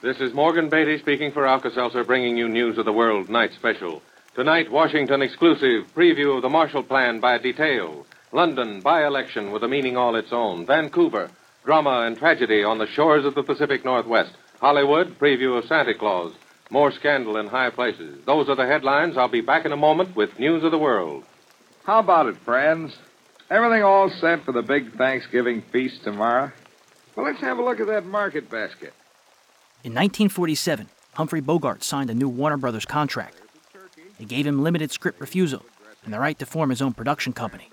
This is Morgan Beatty speaking for Alka-Seltzer, bringing you news of the world night special. Tonight, Washington exclusive preview of the Marshall Plan by detail. London by-election with a meaning all its own. Vancouver, drama and tragedy on the shores of the Pacific Northwest. Hollywood, preview of Santa Claus. More scandal in high places. Those are the headlines. I'll be back in a moment with news of the world. How about it, friends? Everything all set for the big Thanksgiving feast tomorrow? Well, let's have a look at that market basket. In 1947, Humphrey Bogart signed a new Warner Brothers contract. It gave him limited script refusal and the right to form his own production company.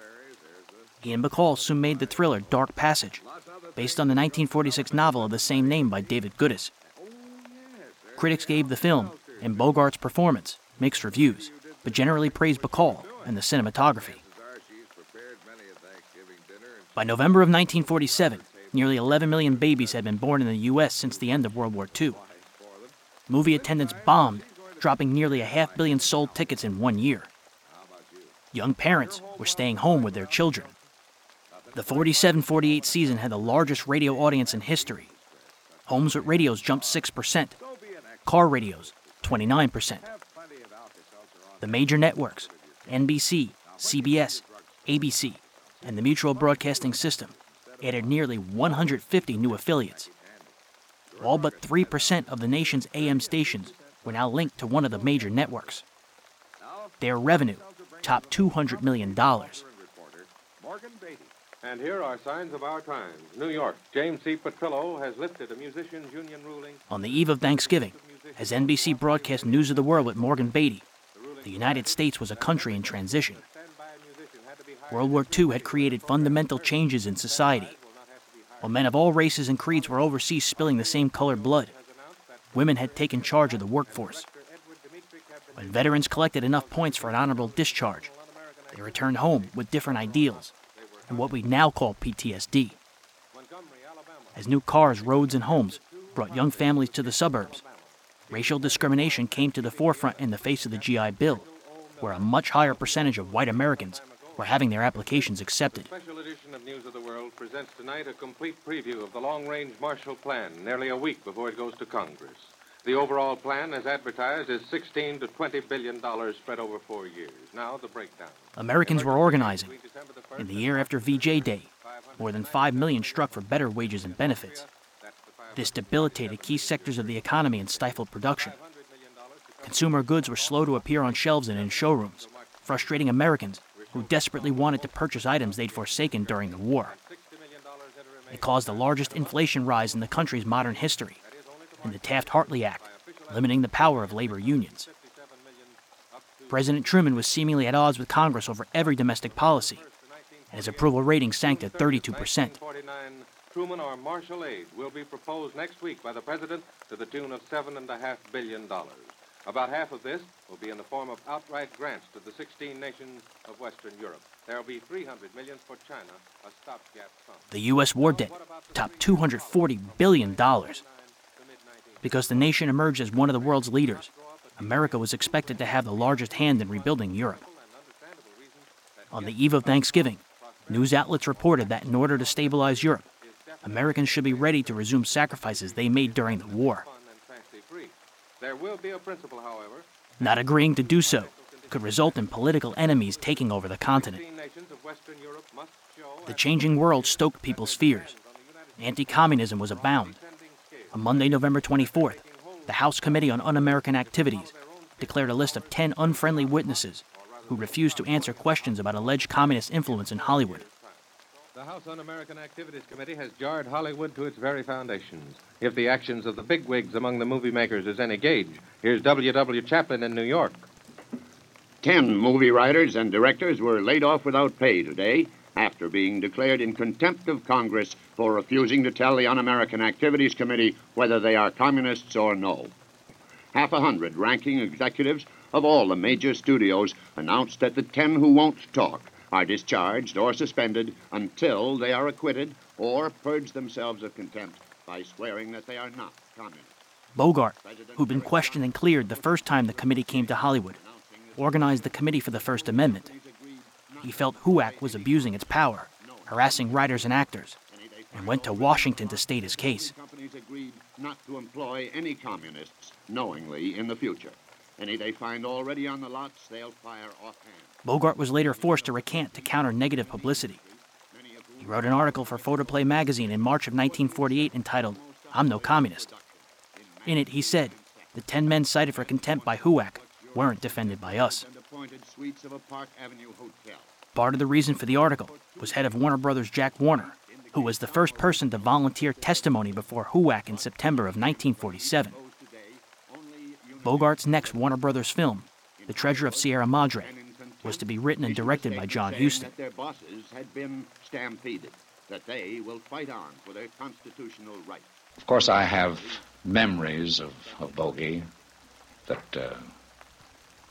Ian Bacall soon made the thriller Dark Passage, based on the 1946 novel of the same name by David Goodis. Critics gave the film and Bogart's performance mixed reviews, but generally praised Bacall and the cinematography. By November of 1947, nearly 11 million babies had been born in the U.S. since the end of World War II. Movie attendance bombed, dropping nearly a half billion sold tickets in one year. Young parents were staying home with their children. The 47 48 season had the largest radio audience in history. Homes with radios jumped 6%, car radios, 29%. The major networks, NBC, CBS, ABC, and the Mutual Broadcasting System, added nearly 150 new affiliates. All but 3% of the nation's AM stations were now linked to one of the major networks. Their revenue topped $200 million. And here are signs of our times. New York, James C. Petrillo has lifted a musicians' union ruling. On the eve of Thanksgiving, as NBC broadcast News of the World with Morgan Beatty, the United States was a country in transition. World War II had created fundamental changes in society. While men of all races and creeds were overseas spilling the same colored blood, women had taken charge of the workforce. When veterans collected enough points for an honorable discharge, they returned home with different ideals and what we now call PTSD. As new cars, roads, and homes brought young families to the suburbs, racial discrimination came to the forefront in the face of the GI Bill, where a much higher percentage of white Americans were having their applications accepted. The Special edition of News of the World presents tonight a complete preview of the long-range Marshall Plan, nearly a week before it goes to Congress. The overall plan, as advertised, is 16 to 20 billion dollars spread over four years. Now the breakdown. Americans were organizing. In the year after VJ Day, more than 5 million struck for better wages and benefits. This debilitated key sectors of the economy and stifled production. Consumer goods were slow to appear on shelves and in showrooms, frustrating Americans who desperately wanted to purchase items they'd forsaken during the war. It caused the largest inflation rise in the country's modern history, and the Taft Hartley Act, limiting the power of labor unions. President Truman was seemingly at odds with Congress over every domestic policy, and his approval rating sank to 32%. Truman or Marshall aid will be proposed next week by the President to the tune of $7.5 billion. About half of this will be in the form of outright grants to the 16 nations of Western Europe. There will be 300 million for China, a stopgap sum. The U.S. war debt topped $240 billion. Because the nation emerged as one of the world's leaders, America was expected to have the largest hand in rebuilding Europe. On the eve of Thanksgiving, news outlets reported that in order to stabilize Europe, Americans should be ready to resume sacrifices they made during the war. There will be a principle, however. Not agreeing to do so could result in political enemies taking over the continent. The changing world stoked people's fears. Anti communism was abound. On Monday, November 24th, the House Committee on Un American Activities declared a list of 10 unfriendly witnesses who refused to answer questions about alleged communist influence in Hollywood. The House Un-American Activities Committee has jarred Hollywood to its very foundations. If the actions of the bigwigs among the movie makers is any gauge, here's W. W. Chaplin in New York. Ten movie writers and directors were laid off without pay today after being declared in contempt of Congress for refusing to tell the Un American Activities Committee whether they are communists or no. Half a hundred ranking executives of all the major studios announced that the ten who won't talk are discharged or suspended until they are acquitted or purge themselves of contempt by swearing that they are not communists. Bogart, who'd been questioned and cleared the first time the committee came to Hollywood, organized the Committee for the First Amendment. He felt HUAC was abusing its power, harassing writers and actors, and went to Washington to state his case. Companies agreed not to employ any communists knowingly in the future. Any they find already on the lots, they'll fire offhand. Bogart was later forced to recant to counter negative publicity. He wrote an article for Photoplay magazine in March of 1948 entitled, I'm No Communist. In it, he said, the 10 men cited for contempt by HUAC weren't defended by us. Part of the reason for the article was head of Warner Brothers Jack Warner, who was the first person to volunteer testimony before HUAC in September of 1947. Bogart's next Warner Brothers film, The Treasure of Sierra Madre, was to be written and directed by John Huston. Their bosses had been stampeded, that they will fight on for their constitutional rights. Of course, I have memories of, of Bogey that uh,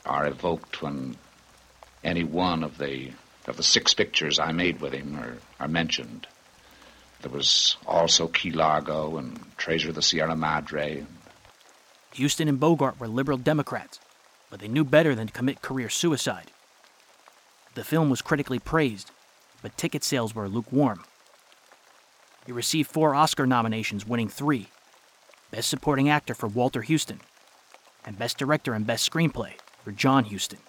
are evoked when any one of the of the six pictures I made with him are, are mentioned. There was also Key Largo and Treasure of the Sierra Madre. Huston and Bogart were liberal Democrats, but they knew better than to commit career suicide. The film was critically praised, but ticket sales were lukewarm. It received four Oscar nominations, winning three Best Supporting Actor for Walter Huston, and Best Director and Best Screenplay for John Huston.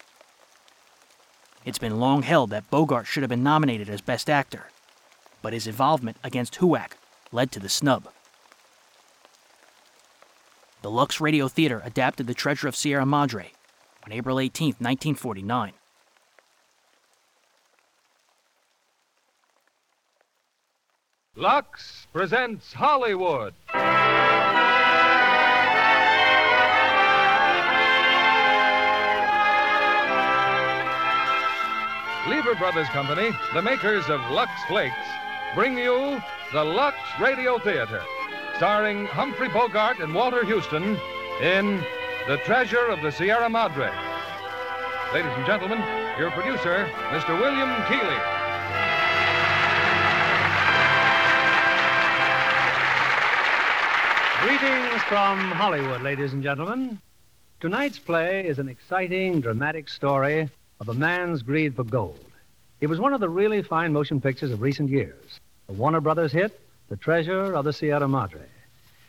It's been long held that Bogart should have been nominated as Best Actor, but his involvement against HUAC led to the snub. The Lux Radio Theater adapted The Treasure of Sierra Madre on April 18, 1949. Lux presents Hollywood. Lever Brothers Company, the makers of Lux Flakes, bring you the Lux Radio Theater, starring Humphrey Bogart and Walter Huston in The Treasure of the Sierra Madre. Ladies and gentlemen, your producer, Mr. William Keighley. Greetings from Hollywood, ladies and gentlemen. Tonight's play is an exciting, dramatic story of a man's greed for gold. It was one of the really fine motion pictures of recent years. The Warner Brothers hit, The Treasure of the Sierra Madre.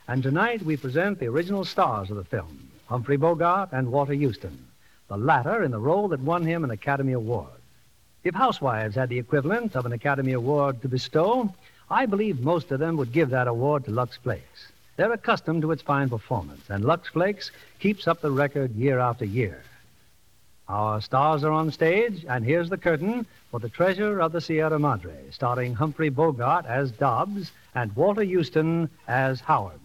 And tonight we present the original stars of the film, Humphrey Bogart and Walter Huston, the latter in the role that won him an Academy Award. If housewives had the equivalent of an Academy Award to bestow, I believe most of them would give that award to Lux Flakes. They're accustomed to its fine performance, and Lux Flakes keeps up the record year after year. Our stars are on stage, and here's the curtain for The Treasure of the Sierra Madre, starring Humphrey Bogart as Dobbs and Walter Huston as Howard.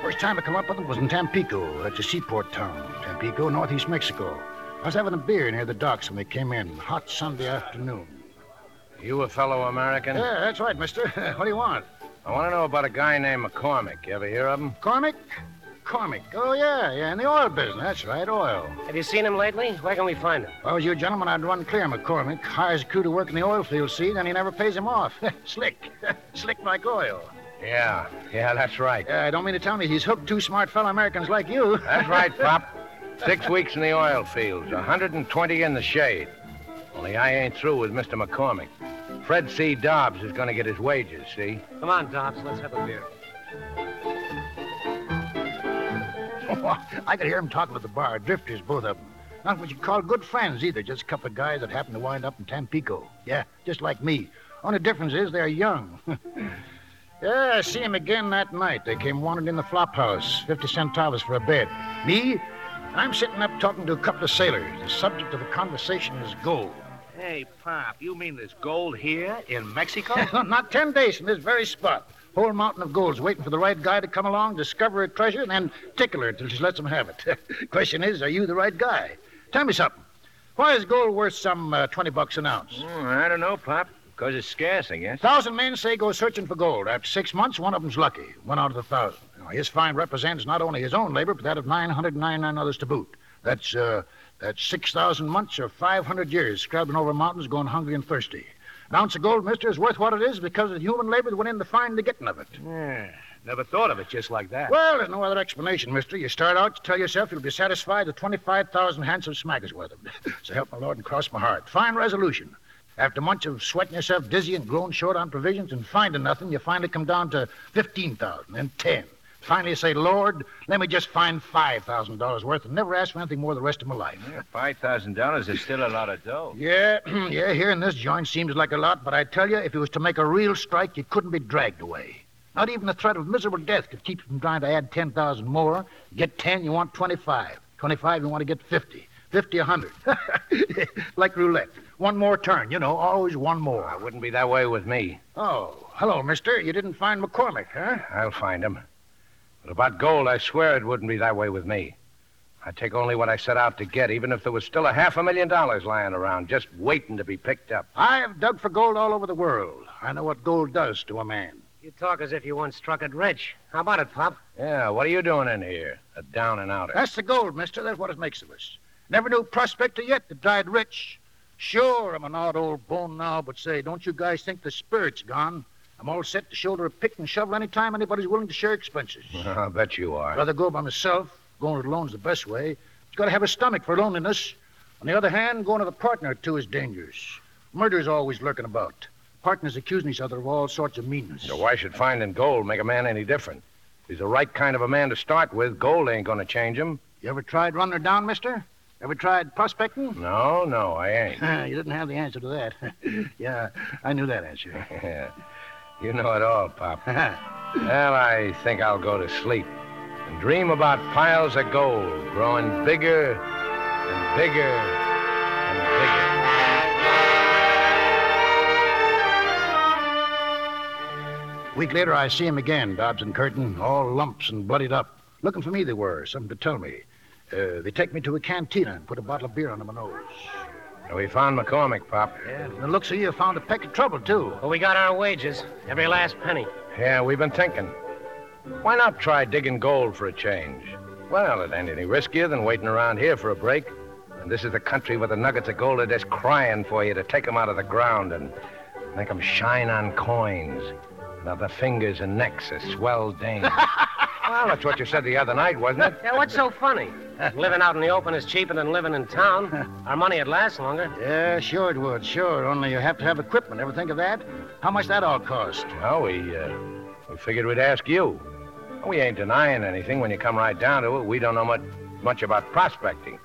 First time I come up with them was in Tampico. That's a seaport town. Tampico, northeast Mexico. I was having a beer near the docks when they came in. Hot Sunday afternoon. You a fellow American? Yeah, that's right, mister. what do you want? I want to know about a guy named McCormick. You ever hear of him? Cormick? Cormick. Oh, yeah, yeah, in the oil business. That's right, oil. Have you seen him lately? Where can we find him? If I was you gentlemen, I'd run clear McCormick. Hires a crew to work in the oil field, see, then he never pays him off. Slick. Slick like oil. Yeah, yeah, that's right. Yeah, I don't mean to tell me he's hooked two smart fellow Americans like you. That's right, Pop. Six weeks in the oil fields, 120 in the shade. Only I ain't through with Mr. McCormick. Fred C. Dobbs is going to get his wages, see? Come on, Dobbs, let's have a beer. Oh, I could hear him talking at the bar. Drifters, both of them. Not what you'd call good friends either. Just a couple of guys that happened to wind up in Tampico. Yeah, just like me. Only difference is they're young. yeah, I see 'em again that night. They came wandering in the flop house. 50 centavos for a bed. Me? I'm sitting up talking to a couple of sailors. The subject of the conversation is gold. Hey, Pop, you mean there's gold here in Mexico? Not ten days from this very spot. Whole mountain of gold's waiting for the right guy to come along, discover a treasure, and then tickle her till she lets him have it. Question is, are you the right guy? Tell me something. Why is gold worth some uh, 20 bucks an ounce? Oh, I don't know, Pop. Because it's scarce, I guess. Thousand men say go searching for gold. After six months, one of them's lucky. One out of a thousand. Now, his find represents not only his own labor, but that of 999 others to boot. That's, uh, that's 6,000 months or 500 years scrabbling over mountains going hungry and thirsty. An ounce of gold, mister, is worth what it is because of the human labor that went in the find the getting of it. Yeah. Never thought of it just like that. Well, there's no other explanation, mister. You start out, you tell yourself you'll be satisfied with 25,000 handsome smackers worth of it. so help my Lord and cross my heart. Fine resolution. After months of sweating yourself dizzy and growing short on provisions and finding nothing, you finally come down to 15,000 and 10. Finally, say, Lord, let me just find $5,000 worth and never ask for anything more the rest of my life. Yeah, $5,000 is still a lot of dough. Yeah, yeah, here in this joint seems like a lot, but I tell you, if it was to make a real strike, you couldn't be dragged away. Not even the threat of miserable death could keep you from trying to add 10,000 more. Get 10, you want 25. 25, you want to get 50. 50, 100. like roulette. One more turn, you know, always one more. Ah, it wouldn't be that way with me. Oh, hello, mister. You didn't find McCormick, huh? I'll find him. But about gold, I swear it wouldn't be that way with me. I'd take only what I set out to get, even if there was still a half a million dollars lying around, just waiting to be picked up. I've dug for gold all over the world. I know what gold does to a man. You talk as if you once struck it rich. How about it, Pop? Yeah, what are you doing in here? A down and outer. That's the gold, mister. That's what it makes of us. Never knew prospector yet that died rich. Sure, I'm an odd old bone now, but say, don't you guys think the spirit's gone? I'm all set to shoulder a pick and shovel any time anybody's willing to share expenses. I'll bet you are. Rather go by myself. Going it alone's the best way. You've got to have a stomach for loneliness. On the other hand, going with a partner or two is dangerous. Murder's always lurking about. Partners accusing each other of all sorts of meanness. So why should finding gold make a man any different? If he's the right kind of a man to start with, gold ain't going to change him. You ever tried running her down, mister? Ever tried prospecting? No, no, I ain't. you didn't have the answer to that. yeah, I knew that answer. You know it all, Pop. well, I think I'll go to sleep and dream about piles of gold growing bigger and bigger and bigger. A week later, I see him again, Dobbs and Curtin, all lumps and bloodied up. Looking for me, they were, something to tell me. Uh, they take me to a cantina and put a bottle of beer under my nose. We found McCormick, Pop. Yeah, from the looks of you, found a peck of trouble, too. Well, we got our wages, every last penny. Yeah, we've been thinking. Why not try digging gold for a change? Well, it ain't any riskier than waiting around here for a break. And this is the country where the nuggets of gold are just crying for you to take 'em out of the ground and make 'em shine on coins. Now the fingers and necks of swell dames. well, that's what you said the other night, wasn't it? Yeah, what's so funny? living out in the open is cheaper than living in town. Our money would last longer. Yeah, sure it would, sure. Only you have to have equipment. Ever think of that? How much that all cost? Well, we, uh, we figured we'd ask you. We ain't denying anything when you come right down to it. We don't know much, much about prospecting.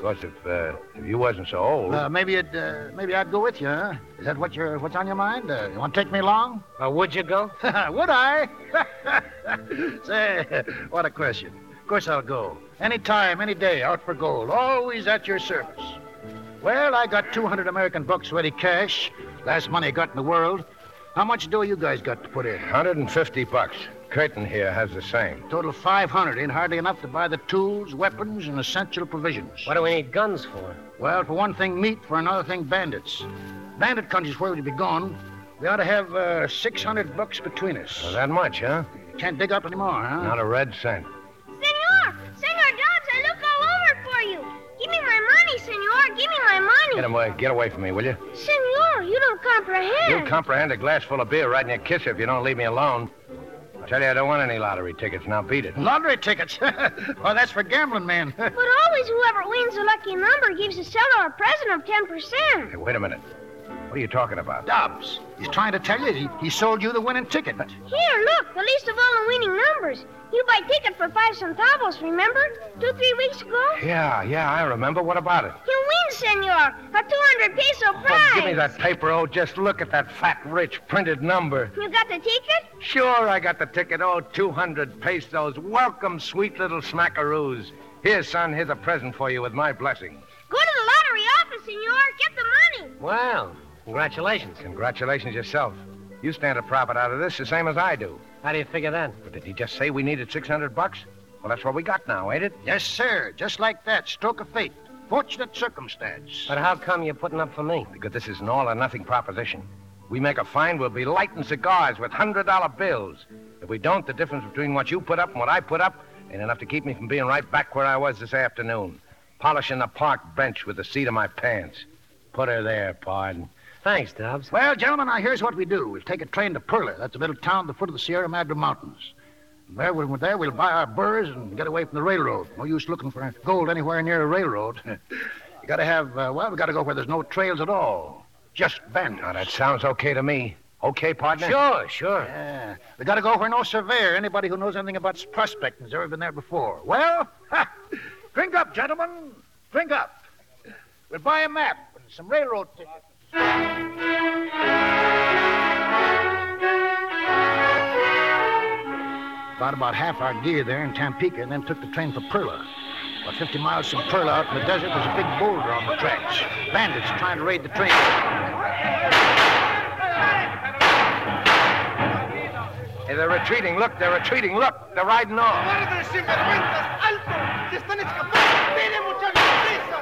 Of course, if, uh, if you wasn't so old. Uh, maybe it, uh, maybe I'd go with you, huh? Is that what you're, what's on your mind? Uh, you want to take me along? Uh, would you go? would I? Say, what a question. Of course I'll go. Any time, any day, out for gold. Always at your service. Well, I got 200 American bucks ready cash. Last money I got in the world. How much dough you guys got to put in? 150 bucks. Curtin here has the same. Total 500. Ain't hardly enough to buy the tools, weapons, and essential provisions. What do we need guns for? Well, for one thing, meat. For another thing, bandits. Bandit country's where we'd be gone. We ought to have uh, 600 bucks between us. Well, that much, huh? Can't dig up anymore, huh? Not a red cent. Senor! Senor Dobbs, I look all over for you. Give me my money, senor. Give me my money. Get away, get away from me, will you? Senor, you don't comprehend. You'll comprehend a glass full of beer right in your kiss if you don't leave me alone. I tell you, I don't want any lottery tickets. Now beat it. Lottery tickets? well, that's for gambling men. but always whoever wins the lucky number gives the seller a present of 10%. Hey, wait a minute. What are you talking about? Dobbs. He's trying to tell you he, he sold you the winning ticket. Here, look, the list of all the winning numbers. You buy ticket for five centavos, remember? Two, three weeks ago? Yeah, yeah, I remember. What about it? You win, senor. A 200 peso prize. Oh, give me that paper. Oh, just look at that fat, rich printed number. You got the ticket? Sure, I got the ticket. Oh, 200 pesos. Welcome, sweet little smackaroos. Here, son, here's a present for you with my blessing. Go to the lottery office, senor. Get the money. Well, congratulations. Congratulations yourself. You stand a profit out of this the same as I do. How do you figure that? But did he just say we needed 600 bucks? Well, that's what we got now, ain't it? Yes, sir. Just like that. Stroke of fate. Fortunate circumstance. But how come you're putting up for me? Because this is an all or nothing proposition. We make a find, we'll be lighting cigars with $100 bills. If we don't, the difference between what you put up and what I put up ain't enough to keep me from being right back where I was this afternoon, polishing the park bench with the seat of my pants. Put her there, pard. Thanks, Dobbs. Well, gentlemen, now here's what we do. We'll take a train to Perla. That's a little town at the foot of the Sierra Madre Mountains. And there, when we're there, we'll buy our burrs and get away from the railroad. No use looking for gold anywhere near a railroad. you gotta have, uh, well, we gotta go where there's no trails at all. Just bandits. Now, that sounds okay to me. Okay, partner? Sure, sure. Yeah. We gotta go where no surveyor, anybody who knows anything about prospecting has ever been there before. Well, ha, drink up, gentlemen. Drink up. We'll buy a map and some railroad tickets. Got about half our gear there in Tampico and then took the train for Perla. About 50 miles from Perla out in the desert, there's a big boulder on the tracks. Bandits trying to raid the train. Hey, they're retreating. Look, they're retreating. Look, they're riding off.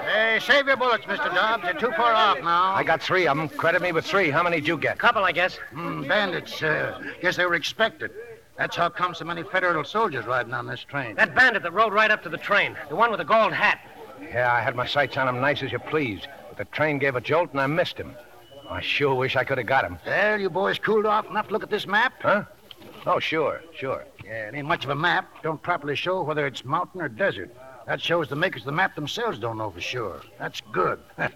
Hey, save your bullets, Mr. Dobbs. You're too far off now. I got three of them. Credit me with three. How many'd you get? A couple, I guess. Hmm, bandits, uh, guess they were expected. That's how come so many federal soldiers riding on this train. That bandit that rode right up to the train. The one with the gold hat. Yeah, I had my sights on him nice as you please. But the train gave a jolt and I missed him. I sure wish I could have got him. Well, you boys cooled off enough to look at this map? Huh? Oh, sure, sure. Yeah, it ain't much of a map. Don't properly show whether it's mountain or desert. That shows the makers of the map themselves don't know for sure. That's good. uh,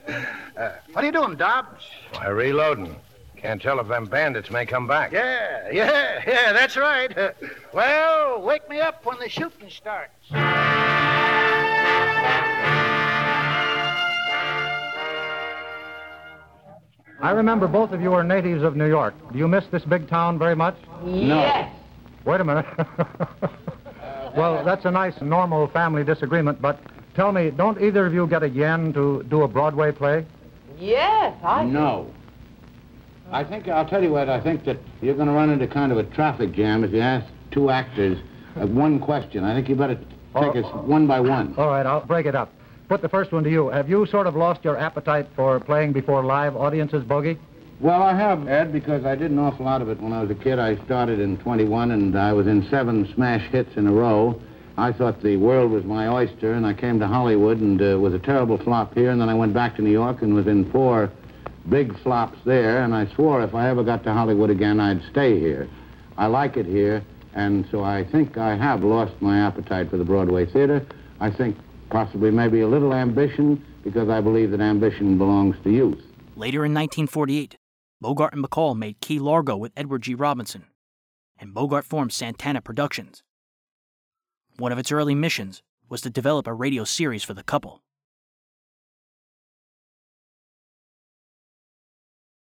what are you doing, Dobbs? Why, reloading. Can't tell if them bandits may come back. Yeah, yeah, yeah, that's right. Uh, well, wake me up when the shooting starts. I remember both of you are natives of New York. Do you miss this big town very much? No. Yes. Wait a minute. well, that's a nice, normal family disagreement, but tell me, don't either of you get a yen to do a Broadway play? Yes, I No. I think, I'll tell you what, I think that you're going to run into kind of a traffic jam if you ask two actors uh, one question. I think you better take us one by one. All right, I'll break it up. Put the first one to you. Have you sort of lost your appetite for playing before live audiences, Bogey? Well, I have, Ed, because I did an awful lot of it when I was a kid. I started in 21, and I was in seven smash hits in a row. I thought the world was my oyster, and I came to Hollywood and uh, was a terrible flop here, and then I went back to New York and was in four big flops there, and I swore if I ever got to Hollywood again, I'd stay here. I like it here, and so I think I have lost my appetite for the Broadway theater. I think possibly maybe a little ambition, because I believe that ambition belongs to youth. Later in 1948, Bogart and Bacall made Key Largo with Edward G. Robinson, and Bogart formed Santana Productions. One of its early missions was to develop a radio series for the couple.